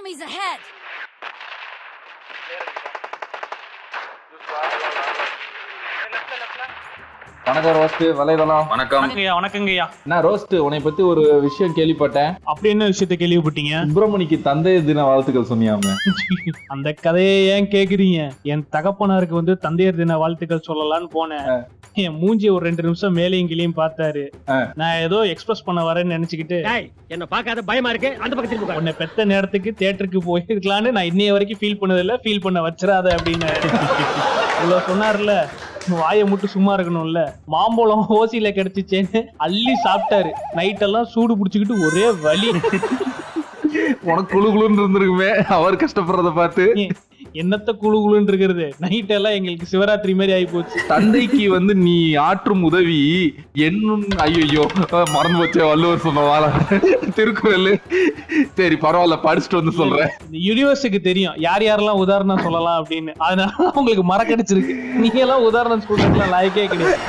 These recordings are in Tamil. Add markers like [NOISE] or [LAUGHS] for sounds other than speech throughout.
Enemies ahead! வணக்கம் ரோஸ்ட் வலைதளம். வணக்கம். வணக்கங்கய்யா என்ன ரோஸ்ட் உன்னை பத்தி ஒரு விஷயம் கேள்விப்பட்டேன். அப்படி என்ன விஷயத்த கேள்விப்பட்டீங்க? சுப்பிரமணிக்கு தந்தை தின வாழ்த்துக்கள் சொன்னியாம. [LAUGHS] அந்த கதையை ஏன் கேக்குறீங்க? என் தகப்பனாருக்கு வந்து தந்தையர் தின வாழ்த்துக்கள் சொல்லலாம்னு போனேன். என் மூஞ்சி ஒரு ரெண்டு நிமிஷம் மேலையும் கீழையும் பார்த்தாரு. நான் ஏதோ எக்ஸ்பிரஸ் பண்ண வரேன்னு நினைச்சுக்கிட்டு டேய் என்ன பார்க்காத பயமா இருக்கு? அந்த பக்கத்துல உட்காரு. உன்னை பெத்த நேரத்துக்கு தியேட்டருக்கு போயிருக்கலான்னு நான் இன்னைய வரைக்கும் ஃபீல் பண்ணதில்ல. ஃபீல் பண்ண வச்சிடாத அப்படின்னு. [LAUGHS] இவ்வளவு சொன்னார்ல. வாயை மட்டும் சும்மா இருக்கணும்ல? மாம்பழம் ஓசியில கிடைச்சிச்சேன்னு அள்ளி சாப்பிட்டாரு. நைட் எல்லாம் சூடு பிடிச்சுக்கிட்டு ஒரே வலி. உனக்கு குழு குழுன்னு இருந்திருக்குமே. அவர் கஷ்டப்படுறத பார்த்து. என்னத்த குழு குழுன்னு இருக்கிறது? நைட் எல்லாம் எங்களுக்கு சிவராத்திரி மாதிரி ஆகி போச்சு. தந்தைக்கு வந்து நீ ஆற்றும் உதவி என்னும் ஐயோ மறந்து போச்சே வள்ளுவர் சொன்ன வாழ திருக்குறள். சரி பரவாயில்ல படிச்சுட்டு வந்து சொல்றேன். யூனிவர்ஸுக்கு தெரியும். யார் யாரெல்லாம் உதாரணம் சொல்லலாம் அப்படின்னு. அதனால உங்களுக்கு மறக்கடிச்சிருக்கு. நீங்க எல்லாம் உதாரணம் சொல்றதுலாம் லாய்க்கே கிடையாது.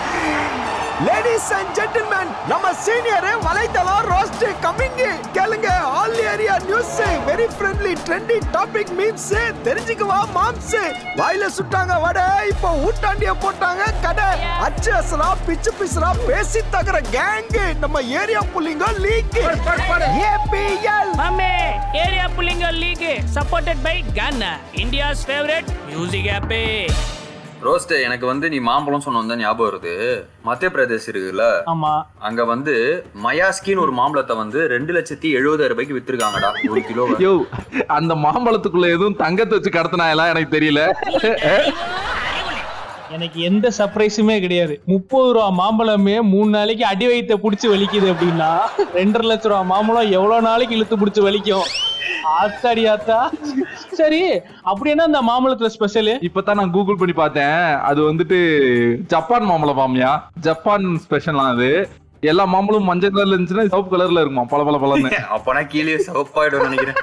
லேடிஸ் அண்ட் ஜென்டில்மேன் நம்ம சீனியர் வலைத்தளம் ரோஸ்ட் கமிங் கேளுங்க all area news very friendly trendy topic memes தெரிஞ்சுக்குவா மாம்ஸ் வாயில சுட்டாங்க வடை இப்போ ஊட்டாண்டிய போட்டாங்க கடை. அச்சு அசரா பிச்சு பிசுரா பேசி தகர கேங் நம்ம area புள்ளிங்க league APL Mame, Area Pullinga League, supported by Ghana, India's favorite music app. Roast எனக்கு வந்து நீ மாம்பழம் சொன்ன ஞாபகம் வருது. மத்திய பிரதேஷ் இருக்குல்ல? ஆமா. அங்க வந்து மயாஸ்கின்னு ஒரு மாம்பழத்தை வந்து ரெண்டு லட்சத்தி எழுபதாயிரம் ரூபாய்க்கு வித்திருக்காங்கடா. ஒரு கிலோ அந்த மாம்பழத்துக்குள்ள எதுவும் தங்கத்தை வச்சு கடத்தினாயெல்லாம் எனக்கு தெரியல. [LAUGHS] எனக்கு எந்த சர்ப்ரைஸுமே கிடையாது. முப்பது ரூபா மாம்பழமே மூணு நாளைக்கு அடி வயித்தை புடிச்சு வலிக்குது அப்படின்னா ரெண்டரை லட்ச ரூபா மாம்பழம் எவ்வளவு நாளைக்கு இழுத்து புடிச்சு வலிக்கும்? ஆத்தாடி ஆத்தா. சரி அப்படின்னா அந்த மாம்பழத்துல ஸ்பெஷல் இப்பதான் நான் கூகுள் பண்ணி பார்த்தேன். அது வந்துட்டு ஜப்பான் மாம்பழம் மாமியா? ஜப்பான் ஸ்பெஷல்லாம் அது. எல்லா மாம்பழமும் மஞ்சள் கலர்ல இருந்துச்சுன்னா சிவப்பு கலர்ல இருக்குமா பல பல பலன்னு [LAUGHS] அப்பனா கீழே சிவப்பாயிடும் நினைக்கிறேன்.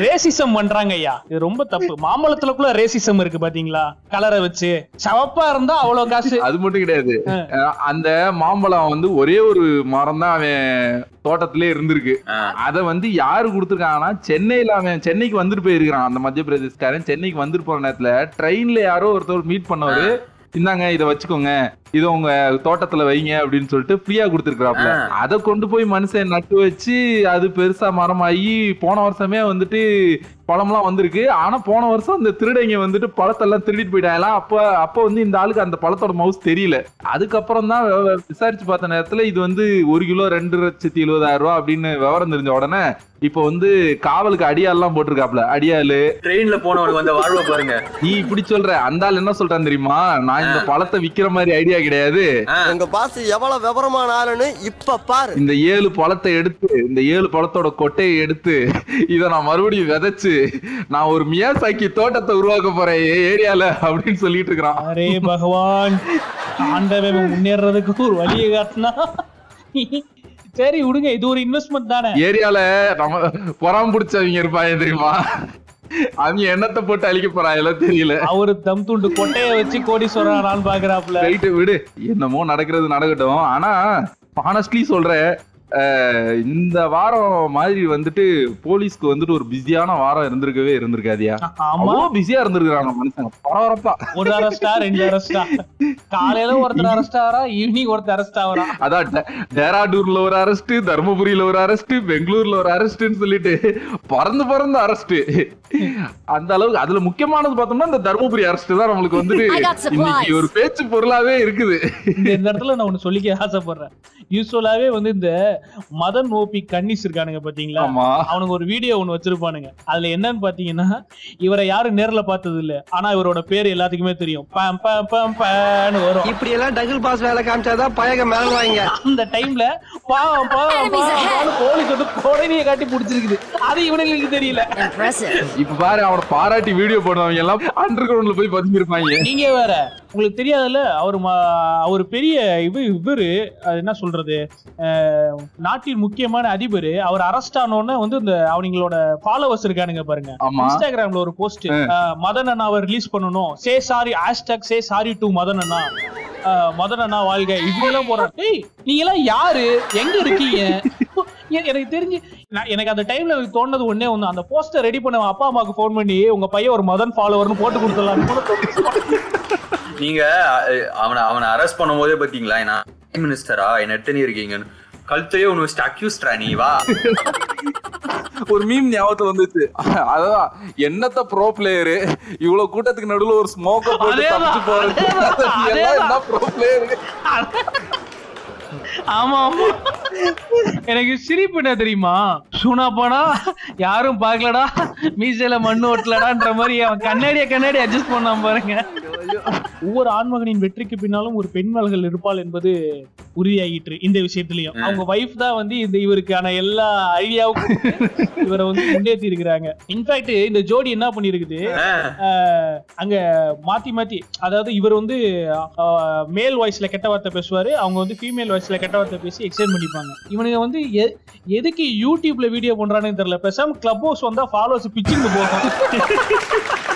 ரேசிசம் பண்றாங்க ஐயா. இது ரொம்ப தப்பு. மாம்பழத்துலக்குள்ள ரேசிசம் இருக்கு பாத்தீங்களா? கலரை வச்சு. சவப்பா இருந்தா அவ்வளவு காசு. அது மட்டும் கிடையாது. அந்த மாம்பழம் வந்து ஒரே ஒரு மரம் தான் அவன் தோட்டத்திலே இருந்திருக்கு. அத வந்து யாரு கொடுத்துருக்காங்கன்னா சென்னையில அவன் சென்னைக்கு வந்துட்டு போயிருக்கான் அந்த மத்திய பிரதேஷ்காரன் சென்னைக்கு வந்துட்டு போற நேரத்துல ட்ரெயின்ல யாரோ ஒருத்தர் மீட் பண்ணவரு. இந்தாங்க இத வச்சுக்கோங்க இத உங்க தோட்டத்துல வைங்க அப்படின்னு சொல்லிட்டு ஃப்ரீயா கொடுத்துருக்காப்ல. அத கொண்டு போய் மனுஷன் நட்டு வச்சு அது பெருசா மரமாகி போன வருஷமே வந்துட்டு பழம்லாம் வந்திருக்கு. ஆனா போன வருஷம் இந்த திருடைங்க வந்துட்டு பழத்தெல்லாம் திருடிட்டு போயிட்டாங்களாம் அப்ப அப்ப வந்து இந்த ஆளுக்கு அந்த பழத்தோட மவுஸ் தெரியல. அதுக்கப்புறம் தான் விசாரிச்சு பார்த்த நேரத்துல இது வந்து ஒரு கிலோ ரெண்டு லட்சத்தி எழுபதாயிரம் ரூபாய் அப்படின்னு விவரம் தெரிஞ்ச உடனே இப்ப வந்து காவலுக்கு அடியாள்லாம் போட்டிருக்காப்ல. அடியாளு. ட்ரெயின்ல போனவனுக்கு வந்த வாழ்வை பாருங்க. நீ இப்படி சொல்ற. அந்த ஆள் என்ன சொல்றான் தெரியுமா? நான் இந்த பழத்தை விக்கிற மாதிரி ஐடியா கிடையாது. எங்க பாஸ் எவ்வளவு விவரமான ஆளுன்னு இப்ப பாரு. இந்த ஏழு பழத்தை எடுத்து இந்த ஏழு பழத்தோட கொட்டையை எடுத்து இத நான் மறுபடியும் விதைச்சு நான் ஒரு மியாசாக்கி தோட்டத்தை உருவாக்க போறேன் ஏரியால அப்படின்னு சொல்லிட்டு இருக்கிறான். அரே பகவான் ஆண்டவன் முன்னேறதுக்கு ஒரு வழியை காட்டினா. சரி விடுங்க இது ஒரு இன்வெஸ்ட்மெண்ட் தானே? ஏரியால நம்ம பொறாம பிடிச்சவங்க இருப்பாங்க தெரியுமா? அவங்க எண்ணத்தை போட்டு அழிக்க போறாங்களோ தெரியல. அவரு தம் துண்டு கொட்டைய வச்சு கோடீஸ்வரன் பாக்குறாப்ல ரைட்டு விடு என்னமோ நடக்கிறது நடக்கட்டும். ஆனா ஹானஸ்ட்லி சொல்றேன் இந்த வாரம் மாதிரி வந்துட்டு போலீஸ்க்கு வந்துட்டு ஒரு பிஸியான வாரம் இருந்திருக்கவே இருந்திருக்காதியா? ஆமா. பிஸியா இருந்திருக்காங்க மனுஷங்க பரபரப்பா. ஒரு அரெஸ்டா ரெண்டு அரெஸ்டா காலையில ஒருத்தர் அரெஸ்ட் ஆகிறா ஈவினிங் ஒருத்தர் அரெஸ்ட் ஆகிறா அதான் டேராடூர்ல ஒரு அரெஸ்ட் தர்மபுரியில ஒரு அரெஸ்ட் பெங்களூர்ல ஒரு அரெஸ்ட்னு சொல்லிட்டு பறந்து பறந்து அரெஸ்ட் அந்த அளவுக்கு அதுல முக்கியமானது பார்த்தோம்னா இந்த தர்மபுரி அரெஸ்ட் தான் நம்மளுக்கு வந்துட்டு. இன்னைக்கு ஒரு பேச்சு பொருளாவே இருக்குது. இந்த இந்த இடத்துல நான் ஒண்ணு சொல்லிக்க ஆசைப்படுறேன். யூஸ்வலாவே வந்து இந்த மதன் ஓபி கன்னிஸ் இருக்கானுங்க பாத்தீங்களா? ஆமா. அவனுங்க ஒரு வீடியோ ஒண்ணு வச்சிருப்பானுங்க. அதுல என்னன்னு பாத்தீங்கன்னா இவரை யாரும் நேர்ல பார்த்தது இல்ல ஆனா இவரோட பேர் எல்லாத்துக்குமே தெரியும். பம் பம் பம் பன்னு வரும். இப்படி எல்லாம் டபுள் பாஸ் வேலை காமிச்சாதான் பயக மேல வாங்க அந்த டைம்ல பாவம் பாவம் போலீஸ் வந்து கொடைனியை காட்டி புடிச்சிருக்குது. அது இவனுங்களுக்கு தெரியல. Impressive. இப்ப பாரு அவனை பாராட்டி வீடியோ போடுறவங்க எல்லாம் அண்டர் கிரவுண்ட்ல போய் பதுங்கிருப்பாங்க நீங்க வேற உங்களுக்கு தெரியாதுல்ல அவர் அவர் பெரிய இது இவரு அது என்ன சொல்றது நாட்டின் முக்கியமான அதிபர் அவர் அரெஸ்ட் ஆனோன்னு வந்து இந்த அவங்களோட ஃபாலோவர்ஸ் இருக்கானுங்க பாருங்க. இன்ஸ்டாகிராம்ல ஒரு போஸ்ட் மதன் அண்ணாவை ரிலீஸ் பண்ணணும். Say sorry hashtag say sorry to Madan அண்ணா. அஹ், மதன் அண்ணா வாழ்க. இப்படி எல்லாம் போடுறாங்க. ஏய் நீங்க எல்லாம் யாரு? எங்க இருக்கீங்க? எனக்கு தெரிஞ்சு நான் எனக்கு அந்த டைம்ல தோணுது ஒண்ணே ஒண்ணு. அந்த போஸ்டர் ரெடி பண்ண அப்பா அம்மாவுக்கு ஃபோன் பண்ணி உங்க பையன் ஒரு மதன் ஃபாலோவர்னு போட்டு கொடுத்துடலாம். நீங்க அவனை அவனை அரெஸ்ட் பண்ணும்போதே பாத்தீங்களா நான் மினிஸ்டரா என்ன எத்தனை இருக்கீங்கன்னு. கழுத்தையே ஒன்று வச்சுட்டு அக்யூஸ்டரா நீ வா. [LAUGHS] ஒரு மீம் ஞாபகத்துல வந்துச்சு. அதான் என்னத்த ப்ரோ பிளேயரு இவ்வளவு கூட்டத்துக்கு நடுவுல ஒரு ஸ்மோக்க போட்டு தப்பிச்சு போறது. என்ன. ப்ரோ பிளேயரு ஆமா ஆமா. எனக்கு சிரிப்பு என்ன தெரியுமா? சூனா போனா யாரும் பார்க்கலடா மீசையில மண்ணு ஓட்டலடான்ற மாதிரி அவன் கண்ணாடிய கண்ணாடி அட்ஜஸ்ட் பண்ணாம பாருங்க. ஒவ்வொரு ஆண்மகனின் வெற்றிக்கு பின்னாலும் ஒரு பெண்மல்கள் இருப்பாள் என்பது உறுதியாகிட்டு இந்த விஷயத்திலயும். அவங்க வைஃப் தான் வந்து இந்த இவருக்கான எல்லா ஐடியாவுக்கும் இவரை வந்து முன்னேற்றி இருக்கிறாங்க இன்ஃபேக்ட் இந்த ஜோடி என்ன பண்ணிருக்குது அங்க மாத்தி மாத்தி அதாவது இவர் வந்து மேல் வாய்ஸ்ல கெட்ட வார்த்தை பேசுவாரு அவங்க வந்து ஃபீமேல் வாய்ஸ்ல கெட்ட வார்த்தை பேசி எக்ஸ்டெண்ட் பண்ணிப்பாங்க. இவனுங்க வந்து எதுக்கு யூடியூப்ல வீடியோ பண்றானே தெரியல. பேசாம கிளப் ஹவுஸ் வந்தா ஃபாலோவர்ஸ் பிச்சிங் போகும்.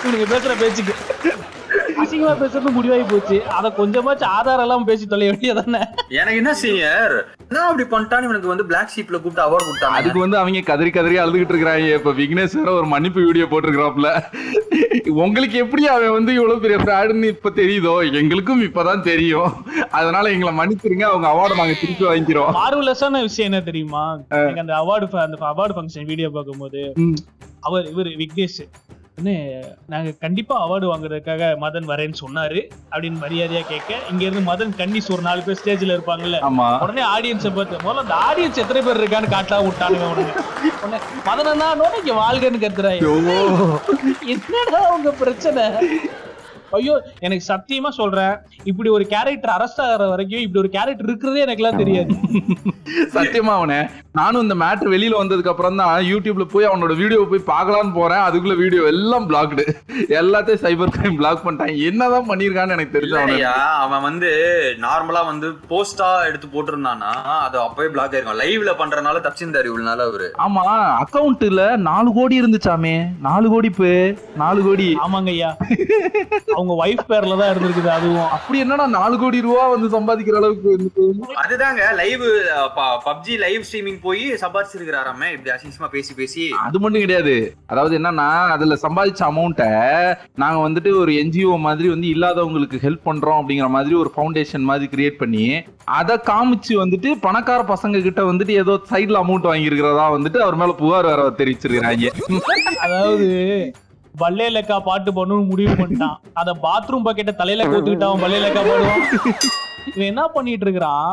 இவனுங்க பேசுற பேச்சுக்கு. அசிங்கமா பேசுறது முடிவாகி போச்சு. அத கொஞ்சமாச்சும் ஆதாரம் எல்லாம் பேசி தொலைய வேண்டியதானே எனக்கு என்ன சீனியர் என்ன அப்படி பண்ணிட்டான்னு இவனுக்கு வந்து பிளாக் ஷீப்ல கூப்பிட்டு அவார்ட் கொடுத்தாங்க அதுக்கு வந்து அவங்க கதறி கதறி அழுதுகிட்டு இருக்கிறாங்க. இப்ப விக்னேஷ் வேற ஒரு மன்னிப்பு வீடியோ போட்டிருக்கிறாப்ல உங்களுக்கு எப்படி அவன் வந்து இவ்வளவு பெரிய ஃப்ராடுன்னு இப்ப தெரியுதோ? எங்களுக்கும் இப்பதான் தெரியும். அதனால எங்களை மன்னிச்சிருங்க. அவங்க அவார்டு நாங்க திருப்பி வாங்கிக்கிறோம். மார்வலஸான விஷயம் என்ன தெரியுமா? எனக்கு அந்த அவார்டு அந்த அவார்டு ஃபங்க்ஷன் வீடியோ பார்க்கும்போது. அவர் இவர் விக்னேஷ். வந்து நாங்க கண்டிப்பா அவார்டு வாங்குறதுக்காக மதன் வரேன்னு சொன்னாரு அப்படின்னு மரியாதையா கேட்க இங்க இருந்து மதன் கன்னிஸ் ஒரு நாலு பேர் ஸ்டேஜ்ல இருப்பாங்கல்ல உடனே ஆடியன்ஸை பார்த்து முதல்ல அந்த ஆடியன்ஸ் எத்தனை பேர் இருக்கான்னு காட்டா விட்டானுங்க உடனே. உடனே மதனா இங்க வாழ்கன்னு கத்துறாங்க. என்னடா உங்க பிரச்சனை? ஐயோ எனக்கு சத்தியமா சொல்றேன். இப்படி ஒரு கேரக்டர் அரெஸ்ட் ஆகிற வரைக்கும் இப்படி ஒரு கேரக்டர் இருக்கிறதே எனக்குலாம் தெரியாது. [LAUGHS] சத்தியமா அவனே. நானும் இந்த மேட்ரு வெளியில வந்ததுக்கு அப்புறம் தான் யூடியூப்ல போய் அவனோட வீடியோ போய் பார்க்கலாம்னு போறேன். அதுக்குள்ள வீடியோ எல்லாம் பிளாக்டு எல்லாத்தையும் சைபர் கிரைம் பிளாக் பண்ணிட்டாங்க என்னதான் பண்ணிருக்கான்னு எனக்கு இல்லையா அவன் வந்து நார்மலா வந்து போஸ்டா எடுத்து போட்டிருந்தானா அது அப்பவே பிளாக் ஆயிருக்கும். லைவ்ல பண்றதுனால தப்பிச்சிருந்தாரு இவ்வளவு நாள் அவரு. ஆமா அக்கவுண்ட்ல நாலு கோடி இருந்துச்சாமே நாலு கோடி பே நாலு கோடி. ஆமாங்க ஐயா [LAUGHS] அவங்க ஒய்ஃப் பேர்ல தான் இருந்திருக்குது அதுவும். அப்படி என்னடா நாலு கோடி ரூபா வந்து சம்பாதிக்கிற அளவுக்கு? அதுதாங்க லைவ் பப்ஜி லைவ் ஸ்ட்ரீமிங் போய் சம்பாதிச்சிருக்கிறாராமே. இப்படி அசிங்கமா பேசி பேசி. அது மட்டும் கிடையாது. அதாவது என்னன்னா அதுல சம்பாதிச்ச அமௌண்ட்டை நாங்க வந்துட்டு ஒரு என்ஜிஓ மாதிரி வந்து இல்லாதவங்களுக்கு ஹெல்ப் பண்றோம் அப்படிங்கிற மாதிரி ஒரு ஃபவுண்டேஷன் மாதிரி கிரியேட் பண்ணி அதை காமிச்சு வந்துட்டு பணக்கார பசங்க கிட்ட வந்துட்டு ஏதோ சைடுல அமௌண்ட் வாங்கியிருக்கிறதா வந்துட்டு அவர் மேல புகார் வேற தெரிவிச்சிருக்கிறாங்க. அதாவது பல்லேலக்கா பாட்டு பண்ணணும்னு முடிவு பண்ணிட்டான். அத பாத்ரூம் பக்கெட்ட தலையில கோத்துக்கிட்டு அவன் பல்லேலக்கா பாடுவான். இவன் என்ன பண்ணிட்டு இருக்கிறான்?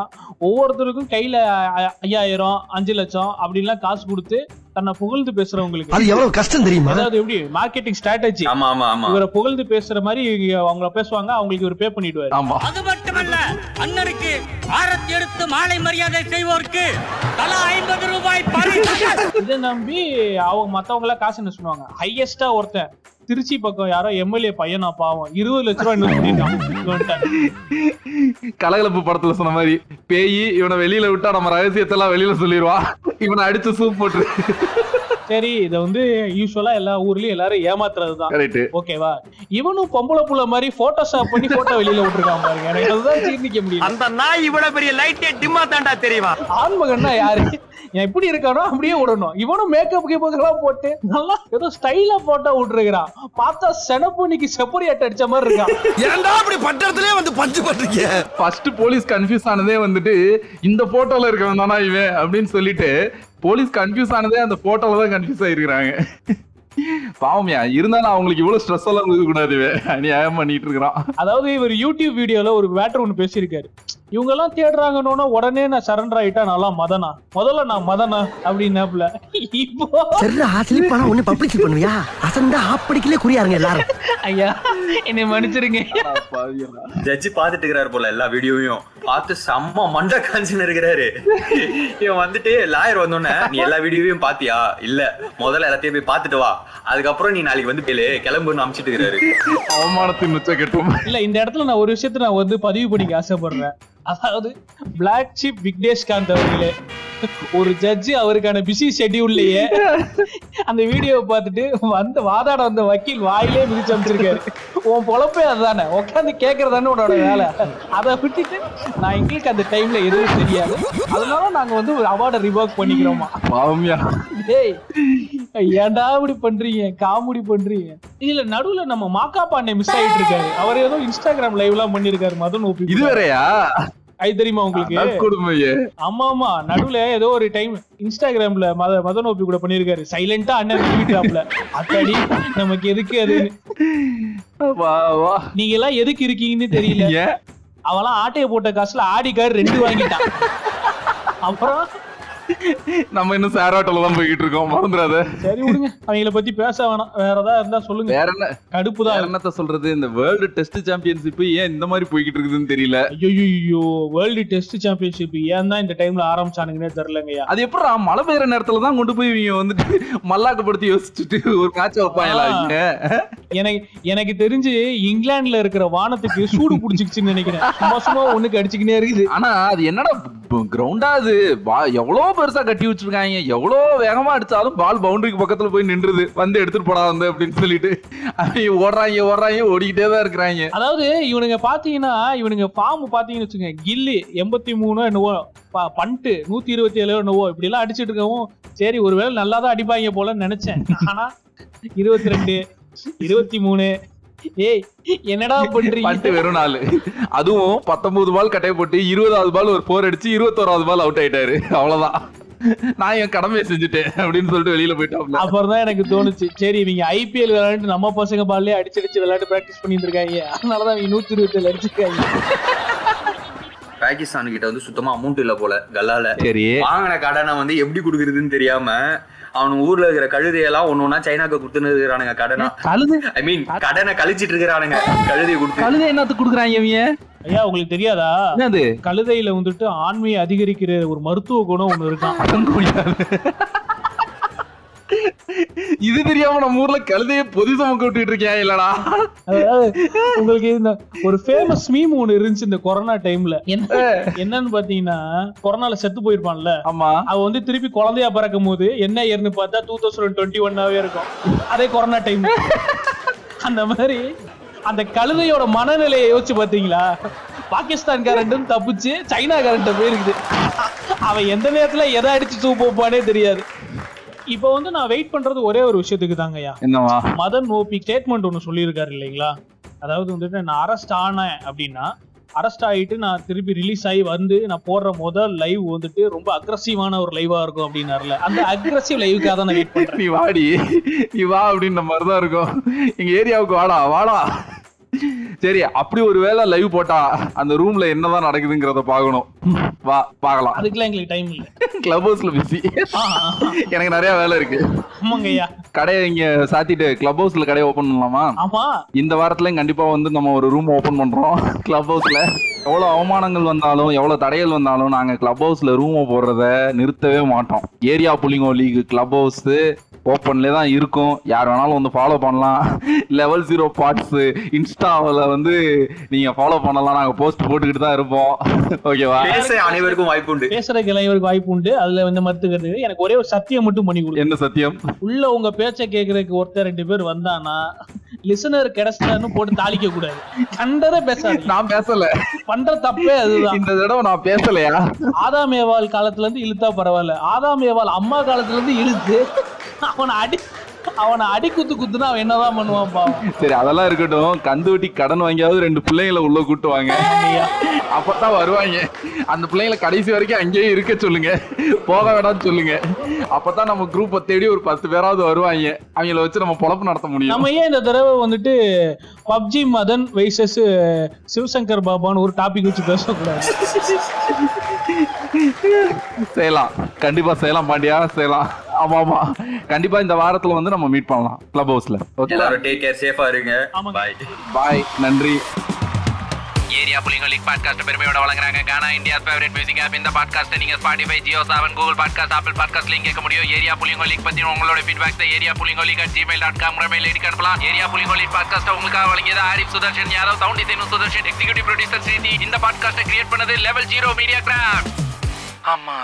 ஒவ்வொருத்தருக்கும் கையில ஐயாயிரம் அஞ்சு லட்சம் அப்படின்லாம் காசு கொடுத்து தன்னை புகழ்ந்து பேசுறவங்களுக்கு. அது எவ்வளவு கஷ்டம் தெரியுமா? அதாவது எப்படி? மார்க்கெட்டிங் ஸ்ட்ராட்டஜி ஆமா ஆமா ஆமா. இவரை புகழ்ந்து பேசுற மாதிரி அவங்கள பேசுவாங்க அவங்களுக்கு இவர் பே பண்ணிடுவாரு. ஆமா. மட்டுமல்ல அண்ணனுக்கு ஆரத்தி எடுத்து மாலை மரியாதை செய்வோருக்கு தலா ஐம்பது ரூபாய் பரிசு. இதை நம்பி அவங்க மத்தவங்க எல்லாம் காசு என்ன சொல்லுவாங்க? ஹையஸ்டா ஒருத்தன் திருச்சி பக்கம் யாரோ எம்எல்ஏ பையனா பாவம். இருபது லட்ச ரூபாய் பண்ணிருக்கான். கலகலப்பு படத்துல சொன்ன மாதிரி பேய் இவனை வெளியில விட்டா நம்ம ரகசியத்தை எல்லாம் வெளியில சொல்லிடுவா இவனை அடிச்சு சூப் போட்டுரு சரி இத வந்து யூஸ்வலா எல்லா ஊர்லயும் எல்லாரும் ஏமாத்துறது தான் கரெக்ட் ஓகேவா இவனும் பொம்பளை புள்ள மாதிரி போட்டோஷாப் பண்ணி போட்டோ வெளியில விட்டுருக்கான் பாருங்க. எனக்கு அதுதான் ஜீர்ணிக்க முடியல அந்த நாய் இவ்வளவு பெரிய லைட்டே டிம்மா தாண்டா தெரியுமா? ஆண்மகன்னா யாரு? என் எப்படி இருக்கானோ அப்படியே விடணும். இவனும் மேக்கப் கீப்பப் எல்லாம் போட்டு நல்லா ஏதோ ஸ்டைலா போட்டோ விட்டுருக்கான் பார்த்தா செனப்பூனிக்கு செப்பரியாட் அடிச்ச மாதிரி இருக்கான். ஏன்டா அப்படி பட்டத்திலே வந்து பஞ்சு பண்றீங்க? ஃபர்ஸ்ட் போலீஸ் கன்ஃபியூஸ் ஆனதே வந்துட்டு இந்த போட்டோல இருக்கவன் தானா இவன் அப்படின்னு சொல்லிட்டு போலீஸ் கன்ஃபியூஸ் ஆனதே அந்த போட்டோல தான் கன்ஃபியூஸ் ஆயிருக்கிறாங்க. பாவம்யா இருந்தாலும் அவங்களுக்கு இவ்வளவு ஸ்ட்ரெஸ் எல்லாம் கொடுக்க கூடாது அநியாயம் பண்ணிட்டு இருக்கிறான். அதாவது இவர் யூடியூப் வீடியோல ஒரு மேட்டர் ஒன்று பேசியிருக்காரு. இவங்க எல்லாம் தேடுறாங்கன்னு உடனே நான் சரண்டர் ஆயிட்டா நல்லா மதனா. முதல்ல நான் மதனா அப்படின்னாப்புல. இப்போ சரிடா சிலிப்பானா ஒண்ணு பப்ளிசிட்டி பண்ணுவியா? அசந்தா ஆப்படிக்கலே குறியாருங்க எல்லாரும். ஐயா என்னை மன்னிச்சிருங்க. ஜட்ஜி பாத்துட்டு இருக்கிறாரு போல எல்லா வீடியோவையும். பார்த்து செம்ம மண்டை காஞ்சின்னு இருக்கிறாரு. இவன் வந்துட்டு லாயர் வந்தோடனே நீ எல்லா வீடியோவையும் பாத்தியா இல்ல. முதல்ல எல்லாத்தையும் போய் பாத்துட்டு வா. அதுக்கப்புறம் நீ நாளைக்கு வந்து கேளு. கிளம்புன்னு அமிச்சிட்டு இருக்கிறாரு. அவமானத்தின் உச்ச கட்டும் இல்ல இந்த இடத்துல நான் ஒரு விஷயத்தை நான் வந்து பதிவு பண்ணிக்க ஆசைப்படுறேன். அதாவது பிளாக் ஷிப் விக்னேஷ்காந்த் அவர்களே. ஒரு ஜட்ஜி அவருக்கான பிஸி ஷெட்யூல்லையே அந்த வீடியோவை பார்த்துட்டு வந்து வாதாட வந்த வக்கீல் வாயிலே மிதிச்சு அமைச்சிருக்காரு. உன் பொழப்பே அதுதானே? உட்காந்து கேட்கறதானே உன்னோட வேலை. அதை விட்டுட்டு நான் எங்களுக்கு அந்த டைம்ல எதுவும் தெரியாது. அதனால நாங்க வந்து ஒரு அவார்டை ரிவோக் பண்ணிக்கிறோமா? பாவம்யா. டேய் ஏன்டா இப்படி பண்றீங்க? காமெடி பண்றீங்க? இதுல நடுவுல நம்ம மாக்கா பாண்டே மிஸ் ஆயிட்டு இருக்காரு. அவர் ஏதோ இன்ஸ்டாகிராம் லைவ் எல்லாம் பண்ணிருக்காரு மதன் ஓபி இது வேறயா? அது தெரியுமா உங்களுக்கு? ஆமா ஆமா நடுவுல ஏதோ ஒரு டைம் இன்ஸ்டாகிராம்ல மத மதன் ஓபி கூட பண்ணிருக்காரு சைலண்டா அண்ணன் ரிவியூ அத்தாடி நமக்கு எதுக்கு அது? வா வா. நீங்க எல்லாம் எதுக்கு இருக்கீங்கன்னு தெரியல. அவெல்லாம் ஆட்டைய போட்ட காசுல ஆடி கார் ரெண்டு வாங்கிட்டான். அப்புறம் நம்ம இன்னும் சேராட்டோல தான் போய்கிட்டு இருக்கோம். மறந்துடாத. சரி விடுங்க. அவங்கள பத்தி பேச வேணாம். வேற ஏதாவது இருந்தா சொல்லுங்க. வேற என்ன? கடுப்பு தான் என்னத்த சொல்றது? இந்த வேர்ல்டு டெஸ்ட் சாம்பியன்ஷிப் ஏன் இந்த மாதிரி போய்கிட்டு இருக்குதுன்னு தெரியல. ஐயோ வேர்ல்டு டெஸ்ட் சாம்பியன்ஷிப் ஏன் தான் இந்த டைம்ல ஆரம்பிச்சானுங்கன்னே தெரியலங்கய்யா. அது எப்படா மழை பெய்யற நேரத்துல தான் கொண்டு போய் இவங்க வந்துட்டு மல்லாக்கப்படுத்தி யோசிச்சுட்டு ஒரு மேட்ச் வைப்பாங்களா இவங்க? எனக்கு எனக்கு தெரிஞ்சு இங்கிலாந்துல இருக்கிற வானத்துக்கு சூடு புடிச்சிக்கிச்சுன்னு நினைக்கிறேன். சும்மா சும்மா ஒண்ணுக்கு அடிச்சுக்கினே இருக்குது. ஆனா அது என்னடா கிரவுண்டா அது? எவ்வளவு பெருசா கட்டி வச்சிருக்காங்க. எவ்வளோ வேகமா அடிச்சாலும் பால் பவுண்டரிக்கு பக்கத்துல போய் நின்றுது. வந்து எடுத்துட்டு போடா வந்து அப்படின்னு சொல்லிட்டு அவங்க ஓடுறாங்க ஓடுறாங்க ஓடிக்கிட்டே தான் இருக்கிறாங்க. அதாவது இவனுங்க பாத்தீங்கன்னா இவனுங்க ஃபார்ம் பாத்தீங்கன்னு வச்சுங்க கில்லி எண்பத்தி மூணு என்னவோ ப- பண்ட்டு நூத்தி இருபத்தி ஏழு என்னவோ இப்படி எல்லாம் அடிச்சிட்டு இருக்கவும் சரி ஒருவேளை நல்லா தான் அடிப்பாங்க போலன்னு நினைச்சேன். ஆனா இருபத்தி ரெண்டு இருபத்தி மூணு ஏய் என்னடா [LAUGHS] பட்டு பண்றீங்க வெறும் நாலு. அதுவும் பத்தொன்பது பால் கட்டைய போட்டு இருபதாவது பால் ஒரு போர் அடிச்சு இருபத்தோராவது பால் அவுட் ஆயிட்டாரு. அவ்வளவுதான். நான் என் கடமையை செஞ்சுட்டேன் அப்படின்னு சொல்லிட்டு வெளியில போயிட்டாப்ல அப்புறம் தான் எனக்கு தோணுச்சு. சரி இவங்க ஐபிஎல் விளையாண்டு நம்ம பசங்க பால்லே அடிச்சு அடிச்சு விளையாட்டு பிராக்டிஸ் பண்ணிட்டு இருக்காங்க அதனாலதான் இவங்க நூத்தி இருபத்தி ஏழு அடிச்சிருக்காங்க. பாகிஸ்தான் கிட்ட வந்து சுத்தமா அமௌண்ட் இல்ல போல கல்லால. சரி. வாங்கின கடனை வந்து எப்படி குடுக்குறதுன்னு தெரியாம அவன் ஊர்ல இருக்கிற கழுதையெல்லாம் ஒண்ணு ஒண்ணா சைனாக்கு கொடுத்துன்னு இருக்கிறானுங்க கடனா. கழுது. ஐ மீன் கடனை கழிச்சிட்டு இருக்கிறானுங்க கழுதையை கொடுத்து. கழுதை என்னத்துக்கு குடுக்குறாங்க இவங்க? ஐயா உங்களுக்கு தெரியாதா? என்னது? கழுதையில வந்துட்டு ஆண்மையை அதிகரிக்கிற ஒரு மருத்துவ குணம் ஒண்ணு இருக்கான் இது தெரியாம நம்ம ஊர்ல கழுதைய பொதி சுமக்க விட்டுட்டு இருக்கேன் இல்லடா? உங்களுக்கு இந்த ஒரு ஃபேமஸ் மீம் ஒண்ணு இருந்துச்சு இந்த கொரோனா டைம்ல என்ன? என்னன்னு பாத்தீங்கன்னா கொரோனால செத்து போயிருப்பான்ல. ஆமா. அவ வந்து திருப்பி குழந்தையா பிறக்கும் போது என்ன ஏர்னு பார்த்தா டூ தௌசண்ட் டுவெண்ட்டி ஒன்னாவே இருக்கும். அதே கொரோனா டைம் அந்த மாதிரி அந்த கழுதையோட மனநிலையை யோசிச்சு பாத்தீங்களா பாகிஸ்தான் கரண்டும் தப்பிச்சு சைனா கரண்ட போயிருக்குது. அவன் எந்த நேரத்துல எதை அடிச்சு தூப்பானே தெரியாது. இப்போ வந்து நான் வெயிட் பண்றது ஒரே ஒரு விஷயத்துக்கு தாங்கய்யா என்னவா மதன் ஓபி ஸ்டேட்மெண்ட் ஒன்று சொல்லியிருக்காரு இல்லைங்களா? அதாவது வந்துட்டு நான் அரெஸ்ட் ஆனேன் அப்படின்னா அரெஸ்ட் ஆகிட்டு நான் திருப்பி ரிலீஸ் ஆகி வந்து நான் போடுற முதல் லைவ் வந்துட்டு ரொம்ப அக்ரஸிவான ஒரு லைவா இருக்கும் அப்படின்னாருல. அந்த அக்ரஸிவ் லைவுக்காக தான் நான் வெயிட் பண்றேன். நீ வாடி. நீ வா அப்படின்ற மாதிரிதான் இருக்கும். எங்க ஏரியாவுக்கு வாடா. வாடா. சரி அப்படி ஒரு வேளை லைவ் போட்டா அந்த ரூம்ல என்னதான் நடக்குதுங்கிறத பார்க்கணும். வா பார்க்கலாம். அதுக்கெல்லாம் எங்களுக்கு டைம் இல்லை. கிளப் ஹவுஸ்ல பிஸி எனக்கு நிறைய வேலை இருக்கு. ஆமாங்கய்யா. கடையை இங்க சாத்திட்டு கிளப் ஹவுஸ்ல கடையை ஓபன் பண்ணலாமா? ஆமா. இந்த வாரத்துலயும் கண்டிப்பா வந்து நம்ம ஒரு ரூம் ஓபன் பண்றோம் கிளப் ஹவுஸ்ல எவ்வளவு அவமானங்கள் வந்தாலும் எவ்வளவு தடைகள் வந்தாலும் நாங்க கிளப் ஹவுஸ்ல ரூம் போடுறத நிறுத்தவே மாட்டோம். ஏரியா புலிங்கோ லீக் கிளப் ஹவுஸ் ஓப்பன்ல தான் இருக்கும். யார் வேணாலும் வந்து ஃபாலோ பண்ணலாம். லெவல் ஜீரோ பார்ட்ஸ் இன்ஸ்டாவில் வந்து நீங்க ஃபாலோ பண்ணலாம். நாங்க போஸ்ட் போட்டுக்கிட்டு தான் இருப்போம். ஓகேவா அனைவருக்கும் வாய்ப்பு உண்டு. பேசுறதுக்கு இளைஞருக்கு வாய்ப்பு உண்டு. அதுல வந்து மறுத்துக்கிறது எனக்கு ஒரே ஒரு சத்தியம் மட்டும் பண்ணி கொடு என்ன சத்தியம்? உள்ள உங்க பேச்ச கேக்குறதுக்கு ஒருத்தர் ரெண்டு பேர் வந்தானா லிசனர் கிடைச்சிட்டான்னு போட்டு தாளிக்க கூடாது. கண்டதை பேசாது நான் பேசல. பண்ற தப்பே அதுதான். இந்த தடவை நான் பேசலையா? ஆதாம் ஏவாள் காலத்துல இருந்து இழுத்தா பரவாயில்ல. ஆதாம் ஏவாள் அம்மா காலத்துல இருந்து இழுத்து அவனை அடி அவனை அடி குத்து குத்துனா அவன் என்னதான் பண்ணுவான் பாவம். சரி அதெல்லாம் இருக்கட்டும். கந்து வெட்டி கடன் வாங்கியாவது ரெண்டு பிள்ளைங்களை உள்ள கூட்டு வாங்க. அப்பதான் வருவாங்க. அந்த பிள்ளைங்களை கடைசி வரைக்கும் அங்கேயே இருக்க சொல்லுங்க. போக வேணாம்னு சொல்லுங்க. அப்பதான் நம்ம குரூப்பை தேடி ஒரு பத்து பேராவது வருவாங்க. அவங்கள வச்சு நம்ம பொழப்பு நடத்த முடியும். நம்ம ஏன் இந்த தடவை வந்துட்டு பப்ஜி மதன் வைசஸ் சிவசங்கர் பாபான்னு ஒரு டாபிக் வச்சு பேசக்கூடாது? செய்யலாம். கண்டிப்பா செய்யலாம் பாண்டியா. செய்யலாம். ஆமா ஆமா கண்டிப்பா இந்த வாரத்துல வந்து நம்ம மீட் பண்ணலாம் கிளப் ஹவுஸ்ல ஓகே எல்லாரும் டேக் கேர் சேஃபா இருங்க. பாய் பாய் நன்றி. ஏரியா புலிங்க லீக் பாட்காஸ்ட் பெருமையோட வழங்குறாங்க. Gaana India favourite music app இந்த பாட்காஸ்ட் நீங்க Spotify Jio Saavn Google podcast Apple podcast link கேட்க முடியும். ஏரியா புலிங்க லீக் பத்தி உங்களோட feedbacks area புலிங்க league at Gmail dot com mail ID அனுப்பலாம். ஏரியா புலிங்க லீக் பாட்காஸ்ட் உங்களுக்காக வழங்கியது Arif Sudarshan Yadav sound design Sudarshan executive producer Shridhi இந்த பாட்காஸ்ட்டை கிரியேட் பண்ணது லெவல் ஜீரோ மீடியா கிராஃப்ட் ஆமா.